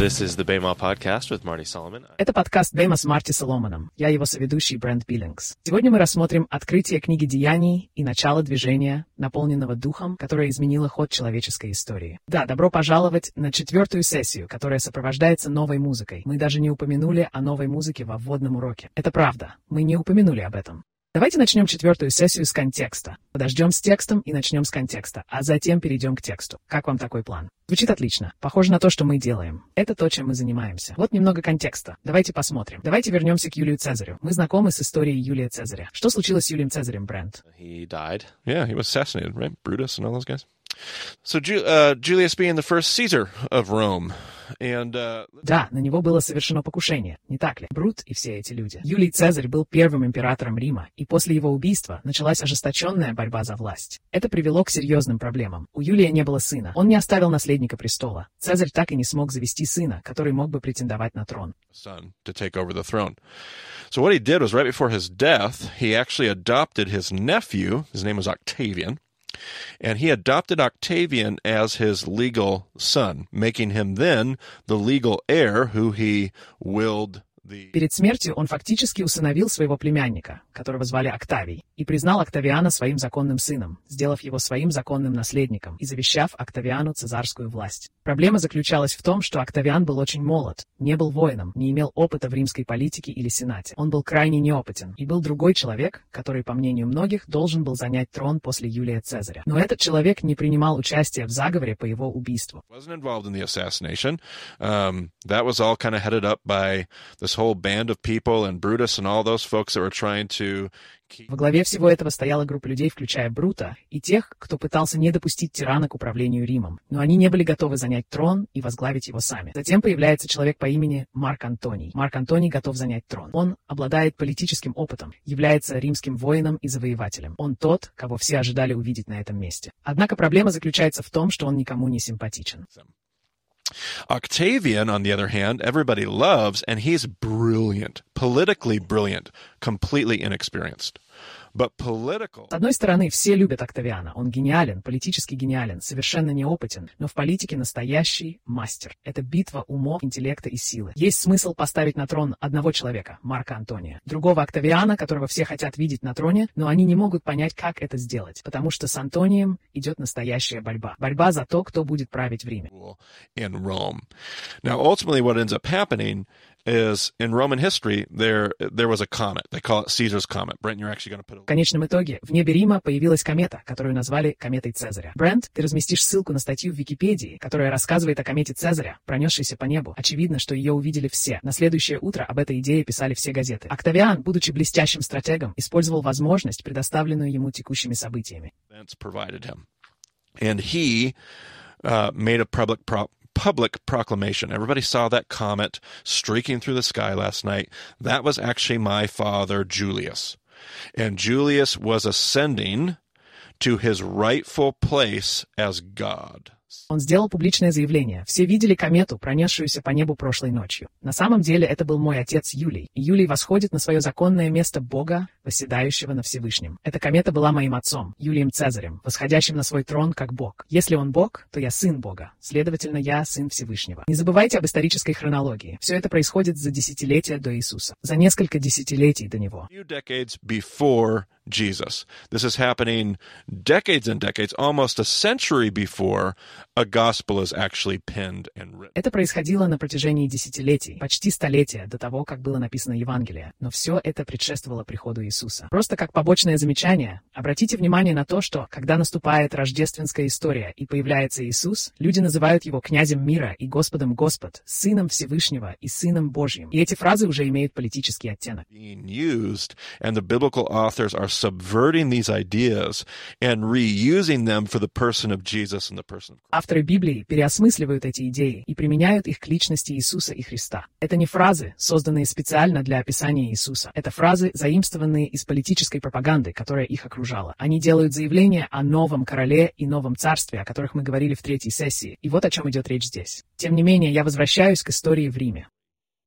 This is the Bema podcast with Marty Solomon. Это подкаст Бейма с Марти Соломоном. Я его соведущий Брент Биллингс. Сегодня мы рассмотрим открытие книги Деяний и начало движения, наполненного духом, которое изменило ход человеческой истории. Да, добро пожаловать на четвертую сессию, которая сопровождается новой музыкой. Мы даже не упомянули о новой музыке во вводном уроке. Это правда, мы не упомянули об этом. Давайте начнем четвертую сессию с контекста. Подождем с текстом и начнем с контекста, а затем перейдем к тексту. Как вам такой план? Звучит отлично. Похоже на то, что мы делаем. Это то, чем мы занимаемся. Вот немного контекста. Давайте посмотрим. Давайте вернемся к Юлию Цезарю. Мы знакомы с историей Юлия Цезаря. Что случилось с Юлием Цезарем, Брент? He died. Yeah, he was assassinated, right? Brutus and all those guys. So uh, Julius being the first Caesar of Rome, Да, на него было совершено покушение, не так ли? Брут и все эти люди. Юлий Цезарь был первым императором Рима, и после его убийства началась ожесточенная борьба за власть. Это привело к серьезным проблемам. У Юлия не было сына, он не оставил наследника престола. Цезарь так и не смог завести сына, который мог бы претендовать на трон. So what he did was right before his death, he actually adopted his nephew. His name was Octavian. And he adopted Octavian as his legal son, making him then the legal heir who he willed Перед смертью он фактически усыновил своего племянника, которого звали Октавий, и признал Октавиана своим законным сыном, сделав его своим законным наследником и завещав Октавиану цезарскую власть. Проблема заключалась в том, что Октавиан был очень молод, не был воином, не имел опыта в римской политике или сенате. Он был крайне неопытен, и был другой человек, который, по мнению многих, должен был занять трон после Юлия Цезаря. Но этот человек не принимал участия в заговоре по его убийству. This whole band of people and Brutus and all those folks that were trying to Во главе всего этого стояла группа людей, включая Брута, и тех, кто пытался не допустить тирана к управлению Римом. Но они не были готовы занять трон и возглавить его сами. Затем появляется человек по имени Марк Антоний. Марк Антоний готов занять трон. Он обладает политическим опытом, является римским воином и завоевателем. Он тот, кого все ожидали увидеть на этом месте. Однако проблема заключается в том, что он никому не симпатичен. Octavian, on the other hand, everybody loves, and he's brilliant, politically brilliant, completely inexperienced. С одной стороны, все любят Октавиана. Он гениален, политически гениален, совершенно неопытен, но в политике настоящий мастер. Это битва умов, интеллекта и силы. Есть смысл поставить на трон одного человека, Марка Антония, другого Октавиана, которого все хотят видеть на троне, но они не могут понять, как это сделать, потому что с Антонием идет настоящая борьба. Борьба за то, кто будет править в Риме. Rule in Rome. Now, ultimately, what ends up happening is in Roman history there there was a comet. They call it Caesar's comet. Brent, you're actually going to put a В конечном итоге в небе Рима появилась комета, которую назвали кометой Цезаря. Брент, ты разместишь ссылку на статью в Википедии, которая рассказывает о комете Цезаря, пронесшейся по небу. Очевидно, что ее увидели все. На следующее утро об этой идее писали все газеты. Октавиан, будучи блестящим стратегом, использовал возможность, предоставленную ему текущими событиями. and he uh, made a public pro- public proclamation. Everybody saw that comet streaking through the sky last night. That was actually my father Julius, and Julius was ascending to his rightful place as God. Он сделал публичное заявление. Все видели комету, пронесшуюся по небу прошлой ночью. На самом деле это был мой отец Юлий. И Юлий восходит на свое законное место Бога, восседающего на Всевышнем. Эта комета была моим отцом, Юлием Цезарем, восходящим на свой трон как Бог. Если он Бог, то я сын Бога. Следовательно, я сын Всевышнего. Не забывайте об исторической хронологии. Все это происходит за десятилетия до Иисуса. За несколько десятилетий до Него. Jesus. This is happening decades and decades, almost a century before a gospel is actually penned and written. Это происходило на протяжении десятилетий, почти столетия до того, как было написано Евангелие. Но все это предшествовало приходу Иисуса. Просто как побочное замечание, обратите внимание на то, что, когда наступает рождественская история и появляется Иисус, люди называют его князем мира и Господом Господ, сыном Всевышнего и сыном Божьим. И эти фразы уже имеют политический оттенок. being used, and the biblical authors are subverting these ideas and reusing them for the person of Jesus and the person of Christ. Авторы Библии переосмысливают эти идеи и применяют их к личности Иисуса и Христа. Это не фразы, созданные специально для описания Иисуса. Это фразы, заимствованные из политической пропаганды, которая их окружала. Они делают заявление о новом короле и новом царстве, о которых мы говорили в третьей сессии. И вот о чем идет речь здесь. Тем не менее, я возвращаюсь к истории в Риме.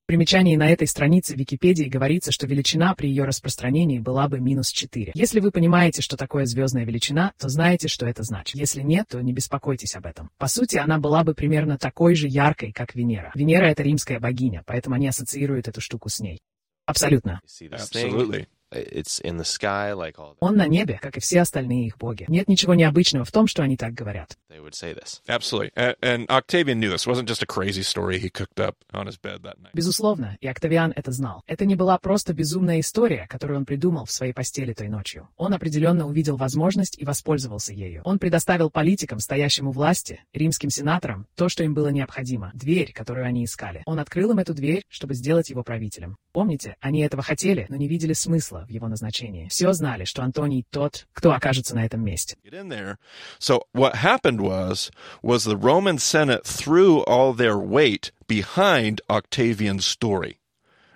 Примечании на этой странице Википедии говорится, что величина при ее распространении была бы минус 4. Если вы понимаете, что такое звездная величина, то знаете, что это значит. Если нет, то не беспокойтесь об этом. По сути, она была бы примерно такой же яркой, как Венера. Венера — это римская богиня, поэтому они ассоциируют эту штуку с ней. Абсолютно. You see this thing, Absolutely. it's in the sky, like all that. Он на небе, как и все остальные их боги. Нет ничего необычного в том, что они так говорят. They would say this. Absolutely. And, and Octavian knew this. It wasn't just a crazy story he cooked up on his bed that night. Безусловно, и Октавиан это знал. Это не была просто безумная история, которую он придумал в своей постели той ночью. Он определенно увидел возможность и воспользовался ею. Он предоставил политикам, стоящим у власти, римским сенаторам, то, что им было необходимо, дверь, которую они искали. Он открыл им эту дверь, чтобы сделать его правителем. Помните, они этого хотели, но не видели смысла в его назначении. Все знали, что Антоний тот, кто окажется на этом месте. Get in there. So what happened was was the Roman Senate threw all their weight behind Octavian's story.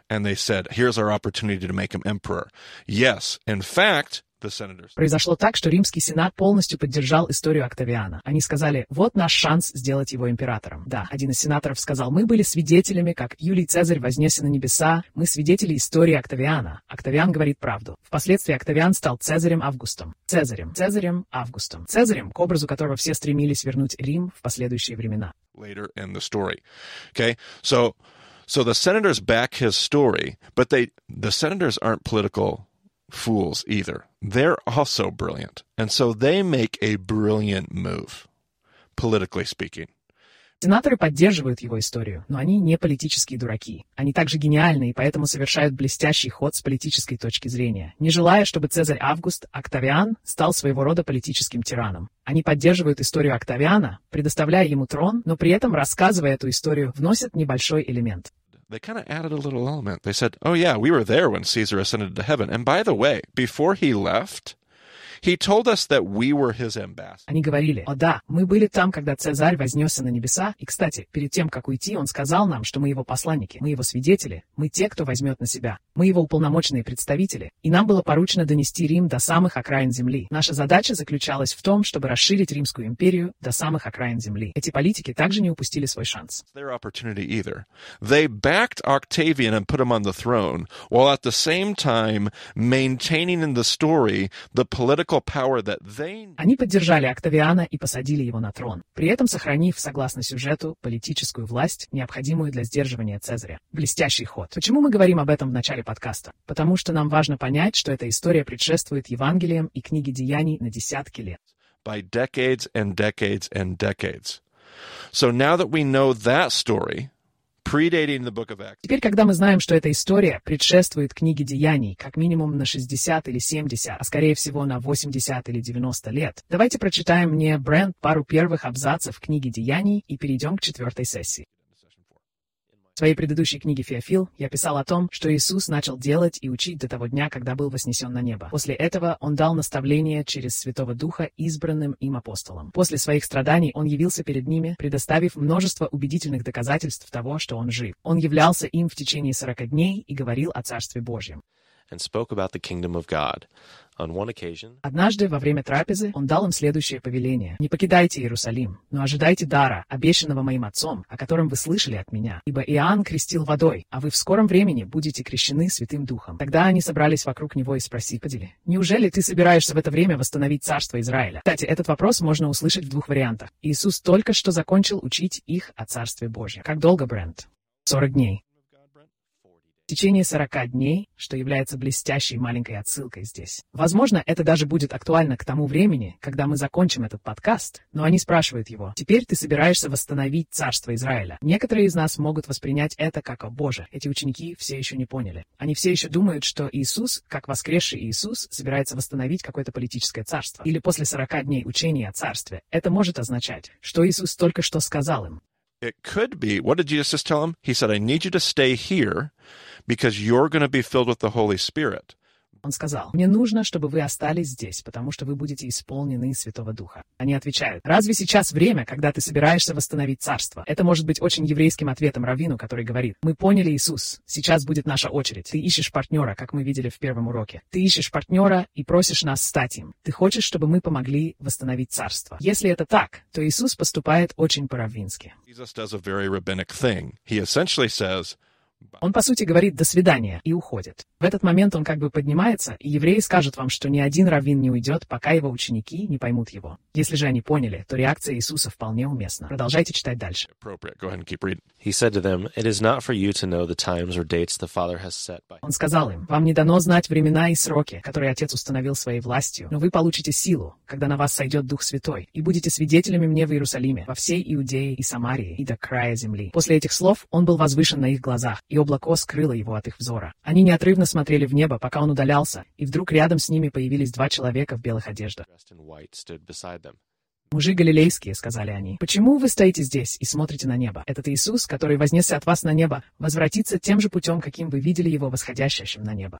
And they said, here's our opportunity to make him emperor. Yes, in fact, the senators Произошло так, что римский сенат полностью поддержал историю Октавиана. Они сказали, вот наш шанс сделать его императором. Да, один из сенаторов сказал, мы были свидетелями, как Юлий Цезарь вознесся на небеса, мы свидетели истории Октавиана. Октавиан говорит правду. Впоследствии Октавиан стал Цезарем Августом. Цезарем, Цезарем Августом. Цезарем, к образу которого все стремились вернуть Рим в последующие времена. later in the story. Okay? So so the senators back his story, but they the senators aren't political fools either. They're also brilliant. And so they make a brilliant move, politically speaking. Сенаторы поддерживают его историю, но они не политические дураки. Они также гениальны и поэтому совершают блестящий ход с политической точки зрения, не желая, чтобы Цезарь Август Октавиан стал своего рода политическим тираном. Они поддерживают историю Октавиана, предоставляя ему трон, но при этом, рассказывая эту историю, вносят небольшой элемент. They kind of added a little element. They said, "Oh yeah, we were there when Caesar ascended to heaven. And by the way, before he left, Они говорили, «О да, мы были там, когда Цезарь вознесся на небеса, и, кстати, перед тем, как уйти, он сказал нам, что мы его посланники, мы его свидетели, мы те, кто возьмет на себя, мы его уполномоченные представители, и нам было поручено донести Рим до самых окраин земли. Наша задача заключалась в том, чтобы расширить Римскую империю до самых окраин земли. Эти политики также не упустили свой шанс. They backed Octavian and put him on the throne, while at the same time maintaining in the story the political Они поддержали Октавиана и посадили его на трон, при этом сохранив, согласно сюжету, политическую власть, необходимую для сдерживания Цезаря. Блестящий ход. Почему мы говорим об этом в начале подкаста? Потому что нам важно понять, что эта история предшествует Евангелиям и книге Деяний на десятки лет. by decades and decades and decades. So now that we know that story, Теперь, когда мы знаем, что эта история предшествует книге Деяний как минимум на 60 или 70, а скорее всего на 80 или 90 лет, давайте прочитаем мне, Брент, пару первых абзацев книги Деяний и перейдем к четвертой сессии. В своей предыдущей книге «Феофил» я писал о том, что Иисус начал делать и учить до того дня, когда был вознесен на небо. После этого Он дал наставление через Святого Духа избранным им апостолам. После своих страданий Он явился перед ними, предоставив множество убедительных доказательств того, что Он жив. Он являлся им в течение сорока дней и говорил о Царстве Божьем. Однажды во время трапезы он дал им следующее повеление. «Не покидайте Иерусалим, но ожидайте дара, обещанного моим отцом, о котором вы слышали от меня. Ибо Иоанн крестил водой, а вы в скором времени будете крещены Святым Духом». Тогда они собрались вокруг него и спросили, «Подели, неужели ты собираешься в это время восстановить царство Израиля?» Кстати, этот вопрос можно услышать в двух вариантах. Иисус только что закончил учить их о Царстве Божьем. Как долго, Брент? 40 дней. В течение 40 дней, что является блестящей маленькой отсылкой здесь. Возможно, это даже будет актуально к тому времени, когда мы закончим этот подкаст, но они спрашивают его, «Теперь ты собираешься восстановить царство Израиля?» Некоторые из нас могут воспринять это как «О Боже». Эти ученики все еще не поняли. Они все еще думают, что Иисус, как воскресший Иисус, собирается восстановить какое-то политическое царство. Или после 40 дней учения о царстве. Это может означать, что Иисус только что сказал им, it could be. What did Jesus tell him? He said, "I need you to stay here because you're going to be filled with the Holy Spirit." Он сказал, «Мне нужно, чтобы вы остались здесь, потому что вы будете исполнены Святого Духа». Они отвечают, «Разве сейчас время, когда ты собираешься восстановить царство?» Это может быть очень еврейским ответом Равину, который говорит, «Мы поняли, Иисус, сейчас будет наша очередь. Ты ищешь партнера, как мы видели в первом уроке. Ты ищешь партнера и просишь нас стать им. Ты хочешь, чтобы мы помогли восстановить царство». Если это так, то Иисус поступает очень по-раввински. Он, по сути, говорит «до свидания» и уходит. В этот момент он как бы поднимается, и евреи скажут вам, что ни один раввин не уйдет, пока его ученики не поймут его. Если же они поняли, то реакция Иисуса вполне уместна. Продолжайте читать дальше. Он сказал им, «Вам не дано знать времена и сроки, которые Отец установил своей властью, но вы получите силу, когда на вас сойдет Дух Святой, и будете свидетелями мне в Иерусалиме, во всей Иудее и Самарии, и до края земли». После этих слов он был возвышен на их глазах, и облако скрыло его от их взора. Они неотрывно смотрели в небо, пока он удалялся, и вдруг рядом с ними появились два человека в белых одеждах. «Мужи галилейские», — сказали они, — «почему вы стоите здесь и смотрите на небо? Этот Иисус, который вознесся от вас на небо, возвратится тем же путем, каким вы видели его восходящим на небо».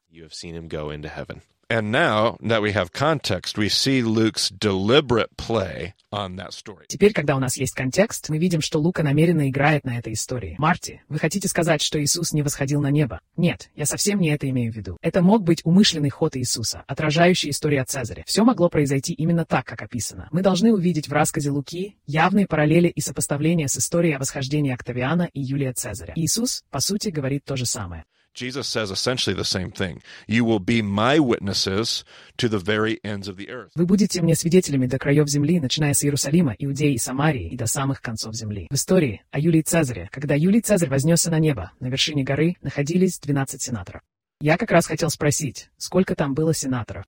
And now that we have context, we see Luke's deliberate play on that story. Теперь, когда у нас есть контекст, мы видим, что Лука намеренно играет на этой истории. Марти, вы хотите сказать, что Иисус не восходил на небо? Нет, я совсем не это имею в виду. Это мог быть умышленный ход Иисуса, отражающий историю о Цезаре. Все могло произойти именно так, как описано. Мы должны увидеть в рассказе Луки явные параллели и сопоставления с историей о восхождении Октавиана и Юлия Цезаря. Иисус, по сути, говорит то же самое. Jesus says essentially the same thing. You will be my witnesses to the very ends of the earth. Вы будете мне свидетелями до краев земли, начиная с Иерусалима, Иудеи и Самарии и до самых концов земли. В истории о Юлии Цезаре, когда Юлий Цезарь вознесся на небо, на вершине горы находились 12 сенаторов. Я как раз хотел спросить, сколько там было сенаторов?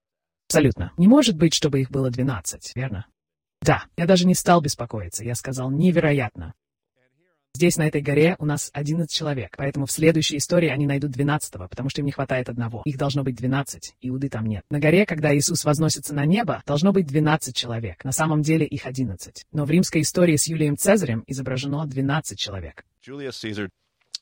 Абсолютно. Не может быть, чтобы их было 12, верно? Да, я даже не стал беспокоиться. Я сказал, невероятно. Здесь, на этой горе, у нас 11 человек, поэтому в следующей истории они найдут 12 потому что им не хватает одного. Их должно быть 12, Иуды там нет. На горе, когда Иисус возносится на небо, должно быть 12 человек. На самом деле их 11. Но в римской истории с Юлием Цезарем изображено 12 человек. Julius Caesar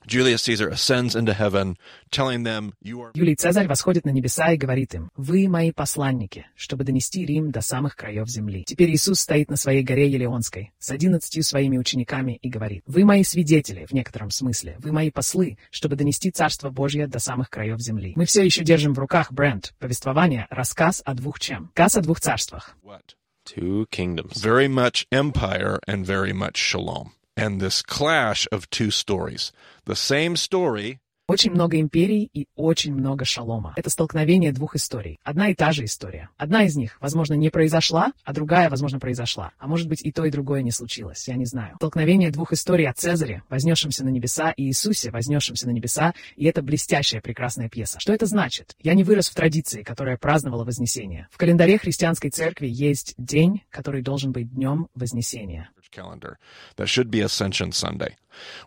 Julius Caesar ascends into heaven, telling them, You are Юлий Цезарь восходит на небеса и говорит им, «Вы мои посланники, чтобы донести Рим до самых краев земли». Теперь Иисус стоит на своей горе Елеонской с одиннадцатью своими учениками и говорит, «Вы мои свидетели, в некотором смысле, вы мои послы, чтобы донести Царство Божье до самых краев земли». Мы все еще держим в руках бренд, повествование, рассказ о двух чем? Рассказ о двух царствах. what? Two kingdoms. Very much empire and very much shalom. And this clash of two stories. The same story Очень много империй и очень много шалома. Это столкновение двух историй. Одна и та же история. Одна из них, возможно, не произошла, а другая, возможно, произошла. А может быть, и то, и другое не случилось. Я не знаю. Столкновение двух историй о Цезаре, вознесшемся на небеса, и Иисусе, вознесшемся на небеса, и это блестящая, прекрасная пьеса. Что это значит? Я не вырос в традиции, которая праздновала Вознесение. В календаре христианской церкви есть день, который должен быть днем Вознесения. Calendar that should be Ascension Sunday.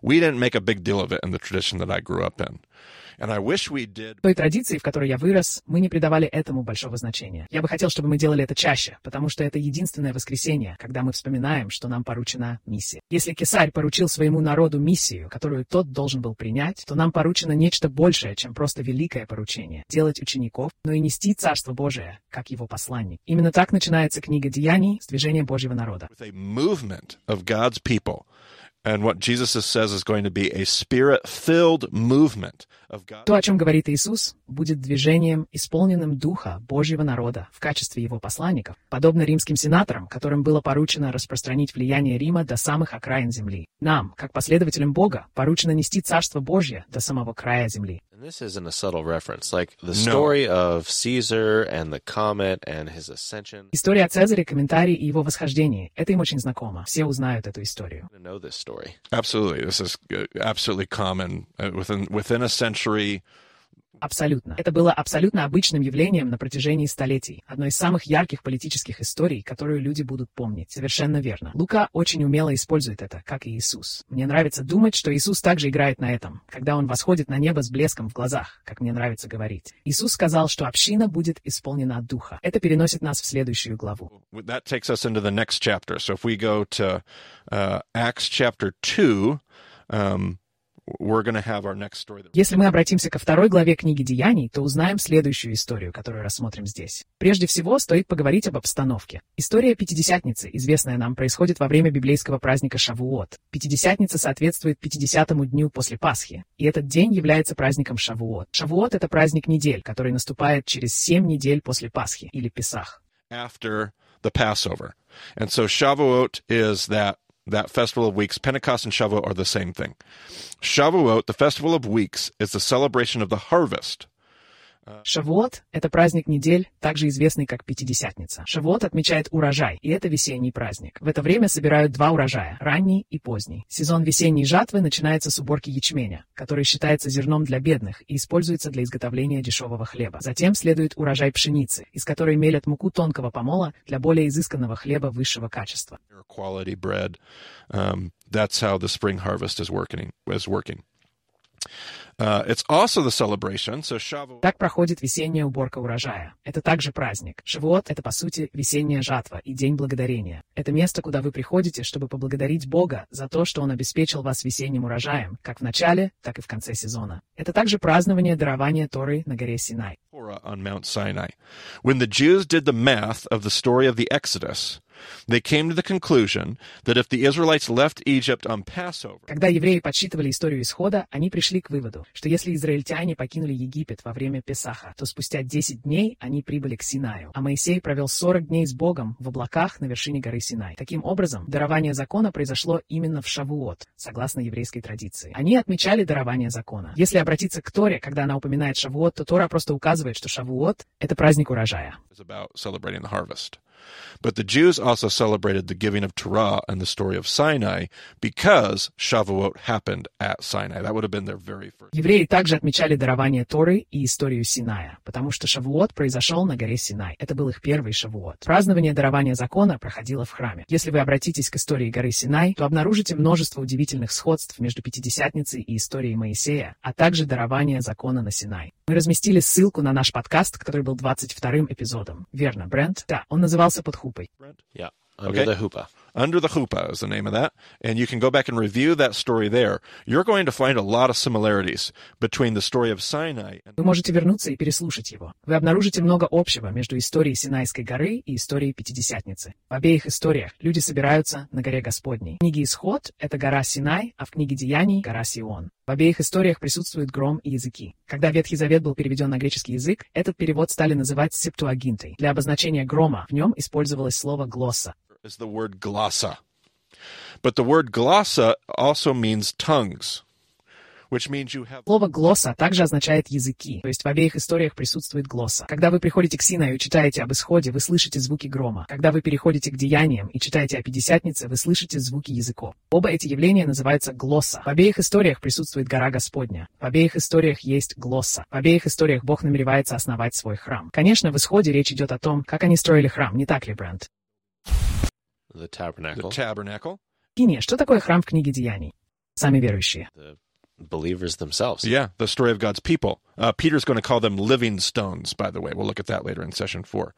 We didn't make a big deal of it in the tradition that I grew up in. Той традиции, в которой я вырос, мы не придавали этому большого значения. Я бы хотел, чтобы мы делали это чаще, потому что это единственное воскресенье, когда мы вспоминаем, что нам поручена миссия. Если Кесарь поручил своему народу миссию, которую тот должен был принять, то нам поручено нечто большее, чем просто великое поручение — делать учеников, но и нести Царство Божие, как его посланник. Именно так начинается книга Деяний с движения Божьего народа. And what Jesus says is going to be a spirit filled movement. То, о чем говорит Иисус, будет движением, исполненным Духа Божьего народа в качестве его посланников, подобно римским сенаторам, которым было поручено распространить влияние Рима до самых окраин земли. Нам, как последователям Бога, поручено нести Царство Божье до самого края земли. And this isn't a subtle reference. Like the No. story of Caesar and the comet and his ascension. История о Цезаре, комментарий и его восхождении — это им очень знакомо. Все узнают эту историю. Know this story. Absolutely. This is uh, absolutely common uh, within, within a century. Абсолютно. Это было абсолютно обычным явлением на протяжении столетий. Одной из самых ярких политических историй, которую люди будут помнить. Совершенно верно. Лука очень умело использует это, как и Иисус. Мне нравится думать, что Иисус также играет на этом, когда он восходит на небо с блеском в глазах, как мне нравится говорить. Иисус сказал, что община будет исполнена от Духа. Это переносит нас в следующую главу. That takes us into the next chapter. So if we go to uh, Acts chapter 2, um, Если мы обратимся ко второй главе книги Деяний, то узнаем следующую историю, которую рассмотрим здесь. Прежде всего, стоит поговорить об обстановке. История Пятидесятницы, известная нам, происходит во время библейского праздника Шавуот. Пятидесятница соответствует 50-му дню после Пасхи, и этот день является праздником Шавуот. Шавуот — это праздник недель, который наступает через 7 недель после Пасхи, или Песах. after the Passover. And so Shavuot is that that festival of weeks, Pentecost and Shavuot are the same thing. Shavuot, the festival of weeks, is the celebration of the harvest. Шавуот – это праздник недель, также известный как Пятидесятница. Шавуот отмечает урожай, и это весенний праздник. В это время собирают два урожая – ранний и поздний. Сезон весенней жатвы начинается с уборки ячменя, который считается зерном для бедных и используется для изготовления дешевого хлеба. Затем следует урожай пшеницы, из которой мелят муку тонкого помола для более изысканного хлеба высшего качества. Um, that's how the spring harvest is working. Is working. Uh. Так проходит весенняя уборка урожая. Это также праздник. Шавуот – это, по сути, весенняя жатва и День Благодарения. Это место, куда вы приходите, чтобы поблагодарить Бога за то, что Он обеспечил вас весенним урожаем, как в начале, так и в конце сезона. Это также празднование дарования Торы на горе Синай. On Mount Sinai. When the Jews did the math of the story of the Exodus, they came to the conclusion that if the Israelites left Egypt on Passover, Когда евреи подсчитывали историю исхода, они пришли к выводу, что если израильтяне покинули Египет во время Песаха, то спустя 10 дней они прибыли к Синаю, а Моисей провел 40 дней с Богом в облаках на вершине горы Синай. Таким образом, дарование закона произошло именно в Шавуот, согласно еврейской традиции. Они отмечали дарование закона. Если обратиться к Торе, когда она упоминает Шавуот, то Тора просто указывает, что Шавуот — это праздник урожая. But the Jews also celebrated the giving of Torah and the story of Sinai because Shavuot happened at Sinai. That would have been their very first. Евреи также отмечали дарование Торы и историю Синая, потому что Шавуот произошел на горе Синай. Это был их первый Шавуот. Празднование дарования закона проходило в храме. Если вы обратитесь к истории горы Синай, то обнаружите множество удивительных сходств между Пятидесятницей и историей Моисея, а также дарование закона на Синай. Мы разместили ссылку на наш подкаст, который был 22-м эпизодом. Верно, Брент? Да, он назывался «Под хупой». Under Okay. the hoopah. Under the Chuppah is the name of that. And you can go back and review that story there. You're going to find a lot of similarities between the story of Sinai and Вы можете вернуться и переслушать его. Вы обнаружите много общего между историей Синайской горы и историей Пятидесятницы. В обеих историях люди собираются на горе Господней. В книге Исход — это гора Синай, а в книге Деяний — гора Сион. В обеих историях присутствует гром и языки. Когда Ветхий Завет был переведен на греческий язык, этот перевод стали называть септуагинтой. Для обозначения грома в нем использовалось слово глосса. Is the word glossa. But the word glossa also means tongues, Слово «глосса» также означает «языки», то есть в обеих историях присутствует глосса. Когда вы приходите к Синаю и читаете об исходе, вы слышите звуки грома. Когда вы переходите к деяниям и читаете о Пятидесятнице, вы слышите звуки языков. Оба эти явления называются глосса. В обеих историях присутствует гора Господня. В обеих историях есть глосса. В обеих историях Бог намеревается основать свой храм. Конечно, в исходе речь идет о том, как они строили храм, не так ли, Брент? The the tabernacle. tabernacle. Кине, что такое храм в книге Деяний? Сами верующие. the believers themselves. Yeah, the story of God's people. Uh, Peter's going to call them living stones, by the way. We'll look at that later in session four.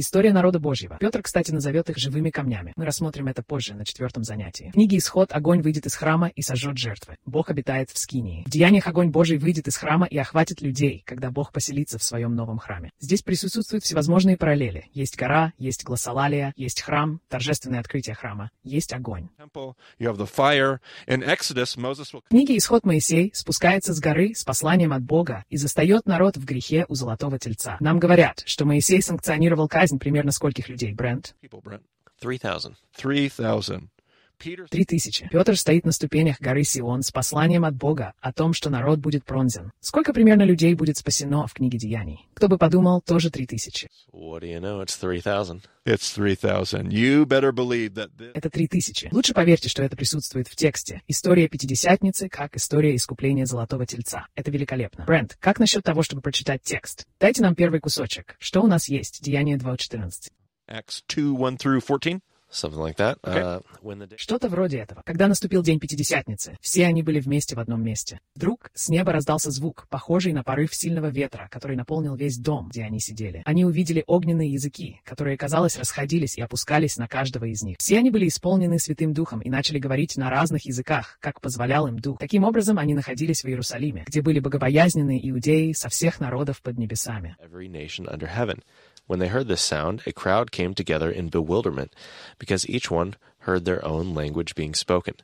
История народа Божьего. Петр, кстати, назовет их живыми камнями. Мы рассмотрим это позже, на четвертом занятии. В книге Исход огонь выйдет из храма и сожжет жертвы. Бог обитает в Скинии. В Деяниях огонь Божий выйдет из храма и охватит людей, когда Бог поселится в своем новом храме. Здесь присутствуют всевозможные параллели. Есть гора, есть гласолалия, есть храм, торжественное открытие храма, есть огонь. В книге Исход Моисей спускается с горы с посланием от Бога и застает народ в грехе у золотого тельца. Нам говорят, что Моисей санкционировал казнь примерно скольких людей, Брент? people, Brent. 3,000. 3,000. Peter Три тысячи. Петр стоит на ступенях горы Сион с посланием от Бога о том, что народ будет пронзен. Сколько примерно людей будет спасено в книге Деяний? Кто бы подумал, тоже три тысячи. What do you know? It's 3,000. It's 3,000. You better believe that this Это три тысячи. Лучше поверьте, что это присутствует в тексте. История Пятидесятницы, как история искупления Золотого Тельца. Это великолепно. Брент, как насчет того, чтобы прочитать текст? Дайте нам первый кусочек. Что у нас есть? Деяние 2.14. Acts 2 1 through 14. Something like that. Okay. Uh, when the day Что-то вроде этого. Когда наступил день Пятидесятницы, все они были вместе в одном месте. Вдруг с неба раздался звук, похожий на порыв сильного ветра, который наполнил весь дом, где они сидели. Они увидели огненные языки, которые, казалось, расходились и опускались на каждого из них. Все они были исполнены Святым Духом и начали говорить на разных языках, как позволял им Дух. Таким образом, они находились в Иерусалиме, где были богобоязненные иудеи со всех народов под небесами. every nation under heaven. When they heard this sound, a crowd came together in bewilderment, because each one heard their own language being spoken.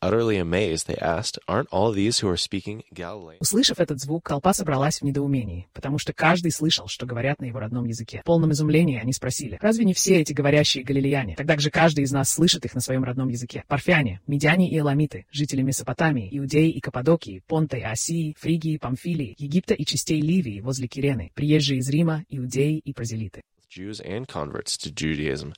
Utterly amazed, they asked, Aren't all these who are speaking Galilean? Услышав этот звук, толпа собралась в недоумении, потому что каждый слышал, что говорят на его родном языке. В полном изумлении они спросили, разве не все эти говорящие галилеяне? Тогда же каждый из нас слышит их на своем родном языке. Парфяне, медяне и эламиты, жители Месопотамии, Иудеи и Каппадокии, Понта и Осии, Фригии, Памфилии, Египта и частей Ливии возле Кирены, приезжие из Рима, Иудеи и прозелиты. Jews and converts to Judaism.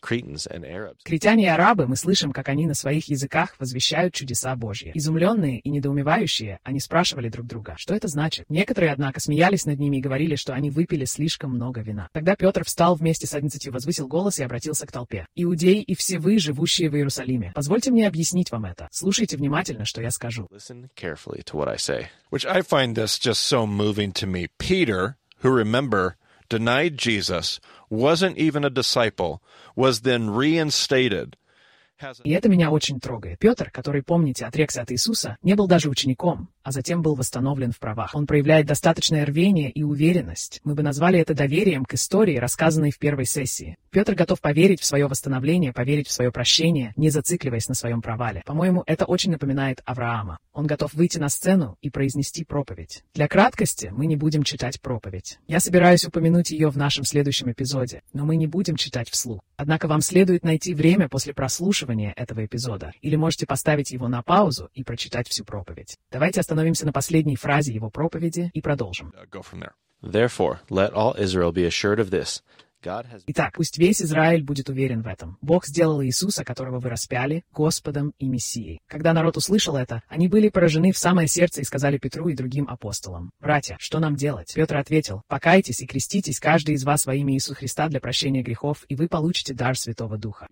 Критяне и арабы, мы слышим, как они на своих языках возвещают чудеса Божьи. Изумленные и недоумевающие, они спрашивали друг друга, что это значит. Некоторые, однако, смеялись над ними и говорили, что они выпили слишком много вина. Тогда Петр встал вместе с одиннадцатью, возвысил голос и обратился к толпе. «Иудеи и все вы, живущие в Иерусалиме, позвольте мне объяснить вам это. Слушайте внимательно, что я скажу. Listen carefully to what I say. Which I find this just so moving to me. Peter, who remember, denied Jesus, wasn't even a disciple, was then reinstated. И это меня очень трогает. Петр, который, помните, отрекся от Иисуса, не был даже учеником, а затем был восстановлен в правах. Он проявляет достаточное рвение и уверенность. Мы бы назвали это доверием к истории, рассказанной в первой сессии. Петр готов поверить в свое восстановление, поверить в свое прощение, не зацикливаясь на своем провале. По-моему, это очень напоминает Авраама. Он готов выйти на сцену и произнести проповедь. Для краткости мы не будем читать проповедь. Я собираюсь упомянуть ее в нашем следующем эпизоде, но мы не будем читать вслух. Однако вам следует найти время после прослушивания этого эпизода, или можете поставить его на паузу и прочитать всю проповедь. Давайте остановимся на последней фразе его проповеди и продолжим. Therefore, let all Israel be assured of this Итак, пусть весь Израиль будет уверен в этом. Бог сделал Иисуса, которого вы распяли, Господом и Мессией. Когда народ услышал это, они были поражены в самое сердце и сказали Петру и другим апостолам, «Братья, что нам делать?» Петр ответил, «Покайтесь и креститесь, каждый из вас во имя Иисуса Христа для прощения грехов, и вы получите дар Святого Духа».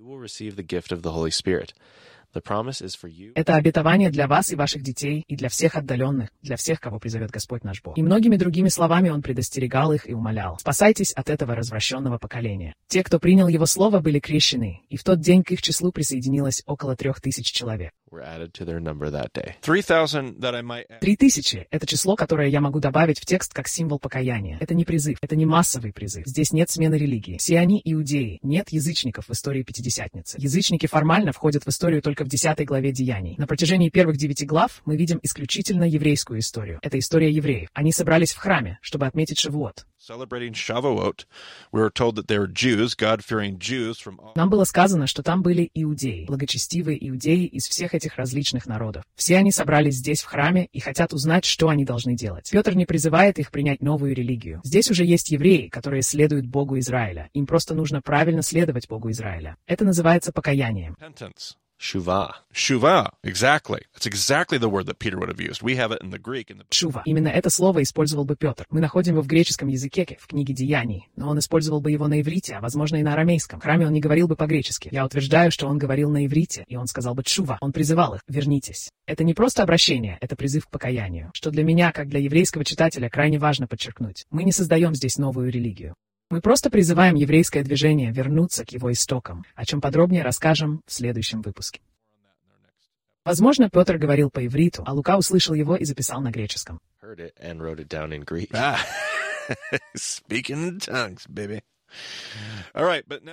Это обетование для вас и ваших детей, и для всех отдаленных, для всех, кого призовет Господь наш Бог. И многими другими словами он предостерегал их и умолял. Спасайтесь от этого развращенного поколения. Те, кто принял его слово, были крещены, и в тот день к их числу присоединилось около трех тысяч человек. Were added to their number that day. 3,000 that I might add. Три тысячи — это число, которое я могу добавить в текст как символ покаяния. Это не призыв, это не массовый призыв. Здесь нет смены религии. Все они иудеи. Нет язычников в истории Пятидесятницы. Язычники формально входят в историю только в 10 главе Деяний. На протяжении первых девяти глав мы видим исключительно еврейскую историю. Это история евреев. Они собрались в храме, чтобы отметить Шавуот. Celebrating Shavuot, we were told that they were Jews, God-fearing Jews from all. Нам было сказано, что там были иудеи, благочестивые иудеи из всех этих различных народов. Все они собрались здесь в храме и хотят узнать, что они должны делать. Петр не призывает их принять новую религию. Здесь уже есть евреи, которые следуют Богу Израиля. Им просто нужно правильно следовать Богу Израиля. Это называется покаянием. Shuvah. Shuvah, exactly. That's exactly the word that Peter would have used. We have it in the Greek. In the... Шува. Именно это слово использовал бы Петр. Мы находим его в греческом языке, в книге Деяний. Но он использовал бы его на иврите, а возможно и на арамейском. В храме он не говорил бы по-гречески. Я утверждаю, что он говорил на иврите, и он сказал бы «чува». Он призывал их «вернитесь». Это не просто обращение, это призыв к покаянию. Что для меня, как для еврейского читателя, крайне важно подчеркнуть. Мы не создаем здесь новую религию. Мы просто призываем еврейское движение вернуться к его истокам, о чем подробнее расскажем в следующем выпуске. Возможно, Петр говорил по ивриту, а Лука услышал его и записал на греческом. Heard it and wrote it down in Greek. Ah, speaking in tongues, baby.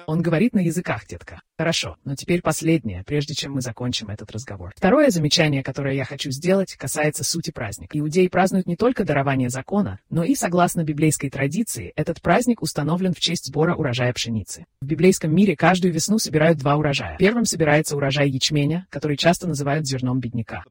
Он говорит на языках, детка. Хорошо, но теперь последнее, прежде чем мы закончим этот разговор. Второе замечание, которое я хочу сделать, касается сути праздника. Иудеи празднуют не только дарование закона, но и, согласно библейской традиции, этот праздник установлен в честь сбора урожая пшеницы. В библейском мире каждую весну собирают два урожая. Первым собирается урожай ячменя, который часто называют зерном бедняка.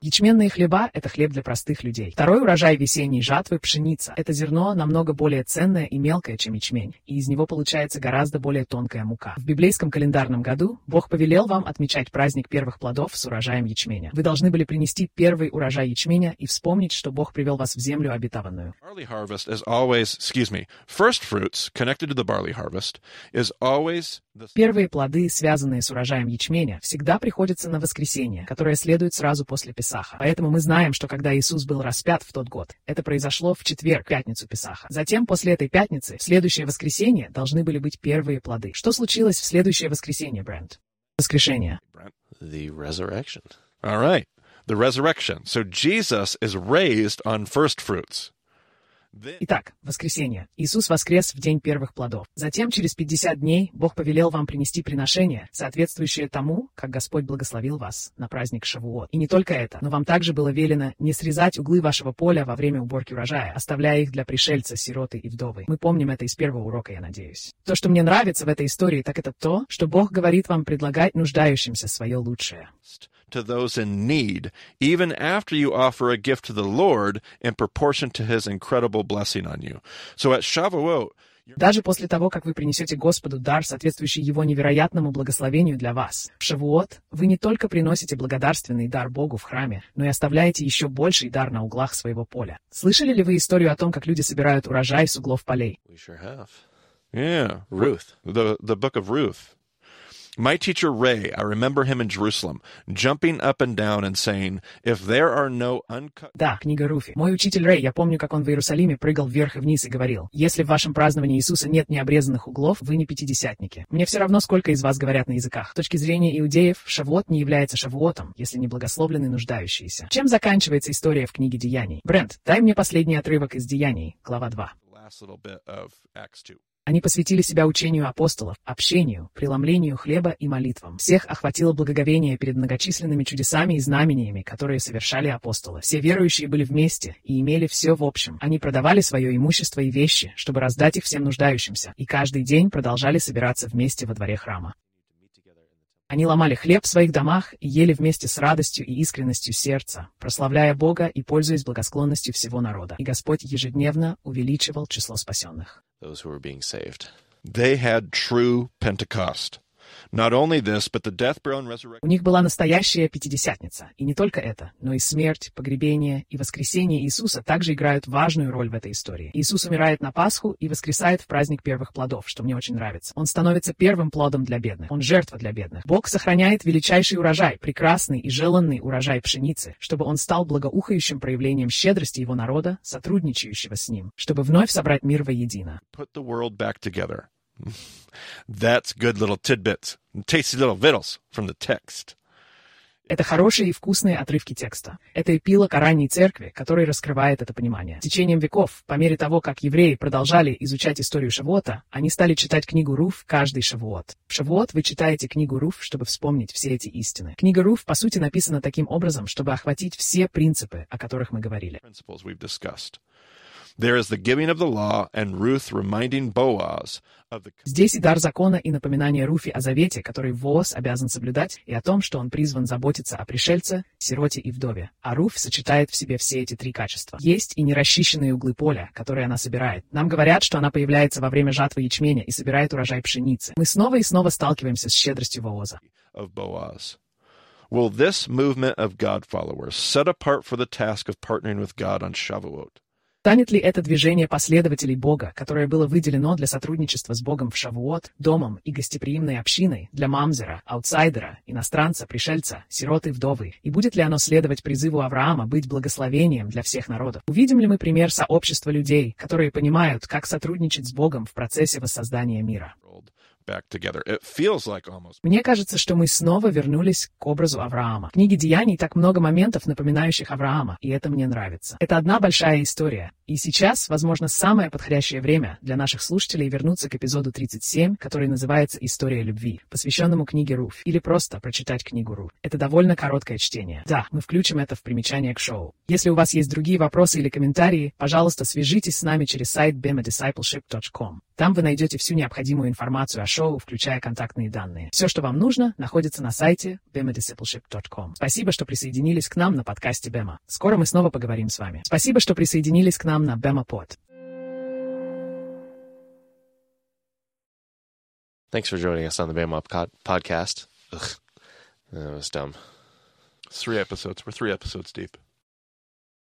Ячменные хлеба – это хлеб для простых людей. Второй урожай весенней жатвы – пшеница. Это зерно намного более ценное и мелкое, чем ячмень, и из него получается гораздо более тонкая мука. В библейском календарном году Бог повелел вам отмечать праздник первых плодов с урожаем ячменя. Вы должны были принести первый урожай ячменя и вспомнить, что Бог привел вас в землю обетованную. Первые плоды, связанные с урожаем ячменя, всегда приходятся на воскресенье, которое следует сразу после Песаха. Поэтому мы знаем, что когда Иисус был распят в тот год, это произошло в четверг, пятницу Песаха. Затем, после этой пятницы, в следующее воскресенье должны были быть первые плоды. Что случилось в следующее воскресенье, Брент? Воскрешение. The resurrection. All right. The resurrection. So Jesus is raised on first fruits. Итак, воскресенье. Иисус воскрес в день первых плодов. Затем, через 50 дней, Бог повелел вам принести приношение, соответствующее тому, как Господь благословил вас на праздник Шавуот. И не только это, но вам также было велено не срезать углы вашего поля во время уборки урожая, оставляя их для пришельца, сироты и вдовы. Мы помним это из первого урока, я надеюсь. То, что мне нравится в этой истории, так это то, что Бог говорит вам предлагать нуждающимся свое лучшее. To those in need, even after you offer a gift to the Lord in proportion to his incredible blessing on you. So at Shavuot, Даже после того, как вы принесете Господу дар, соответствующий Его невероятному благословению для вас, в Шавуот вы не только приносите благодарственный дар Богу в храме, но и оставляете еще больший дар на углах своего поля. Слышали ли вы историю о том, как люди собирают урожай с углов полей? Yeah, Ruth. the the book of Ruth. My teacher Ray, I remember him in Jerusalem, jumping up and down and saying, "If there are no uncut Да, книга Руфи. Мой учитель Рэй, я помню, как он в Иерусалиме прыгал вверх и вниз и говорил, если в вашем праздновании Иисуса нет необрезанных углов, вы не пятидесятники. Мне все равно, сколько из вас говорят на языках. С точки зрения иудеев, Шавуот не является Шавуотом, если не благословлены нуждающиеся. Чем заканчивается история в книге Деяний? Брент, дай мне последний отрывок из Деяний, глава 2. Last little bit of Acts 2. Они посвятили себя учению апостолов, общению, преломлению хлеба и молитвам. Всех охватило благоговение перед многочисленными чудесами и знамениями, которые совершали апостолы. Все верующие были вместе и имели все в общем. Они продавали свое имущество и вещи, чтобы раздать их всем нуждающимся, и каждый день продолжали собираться вместе во дворе храма. Они ломали хлеб в своих домах и ели вместе с радостью и искренностью сердца, прославляя Бога и пользуясь благосклонностью всего народа. И Господь ежедневно увеличивал число спасенных. Those who were being saved. They had true Pentecost. У них была настоящая Пятидесятница. И не только это, но и смерть, погребение и воскресение Иисуса также играют важную роль в этой истории. Иисус умирает на Пасху и воскресает в праздник первых плодов, что мне очень нравится. Он становится первым плодом для бедных. Он жертва для бедных. Бог сохраняет величайший урожай, прекрасный и желанный урожай пшеницы, чтобы он стал благоухающим проявлением щедрости его народа, сотрудничающего с ним, чтобы вновь собрать мир воедино. That's good little tidbits, tasty little victuals from the text. Это хорошие и вкусные отрывки текста. Это эпилог о ранней церкви, который раскрывает это понимание. С течением веков, по мере того, как евреи продолжали изучать историю Шавуота, они стали читать книгу Руф каждый Шавуот. В Шавуот вы читаете книгу Руф, чтобы вспомнить все эти истины. Книга Руф, по сути, написана таким образом, чтобы охватить все принципы, о которых мы говорили. There is the giving of the law and Ruth reminding Boaz of the Здесь и дар закона, и напоминание Руфи о завете, который ВОЗ обязан соблюдать, и о том, что он призван заботиться о пришельце, сироте и вдове. А Руфь сочетает в себе все эти три качества. Есть и нерасчищенные углы поля, которые она собирает. Нам говорят, что она появляется во время жатвы ячменя и собирает урожай пшеницы. Мы снова и снова сталкиваемся с щедростью Вооза. Will this movement of God followers, set apart for the task of partnering with God on Shavuot, Станет ли это движение последователей Бога, которое было выделено для сотрудничества с Богом в Шавуот, домом и гостеприимной общиной для мамзера, аутсайдера, иностранца, пришельца, сироты, вдовы? И будет ли оно следовать призыву Авраама быть благословением для всех народов? Увидим ли мы пример сообщества людей, которые понимают, как сотрудничать с Богом в процессе воссоздания мира? Мне кажется, что мы снова вернулись к образу Авраама. В книге Деяний так много моментов, напоминающих Авраама, и это мне нравится. Это одна большая история. И сейчас, возможно, самое подходящее время для наших слушателей вернуться к эпизоду 37, который называется «История любви», посвященному книге Руф, или просто прочитать книгу Руф. Это довольно короткое чтение. Да, мы включим это в примечание к шоу. Если у вас есть другие вопросы или комментарии, пожалуйста, свяжитесь с нами через сайт bemadiscipleship.com. Там вы найдете всю необходимую информацию о шоу, включая контактные данные. Все, что вам нужно, находится на сайте bemadiscipleship.com. Спасибо, что присоединились к нам на подкасте Бема. Скоро мы снова поговорим с вами. Спасибо, что присоединились к нам на Бема Под. Thanks for joining us on the Pod- podcast. Ugh, that was dumb. three episodes. We're three episodes deep.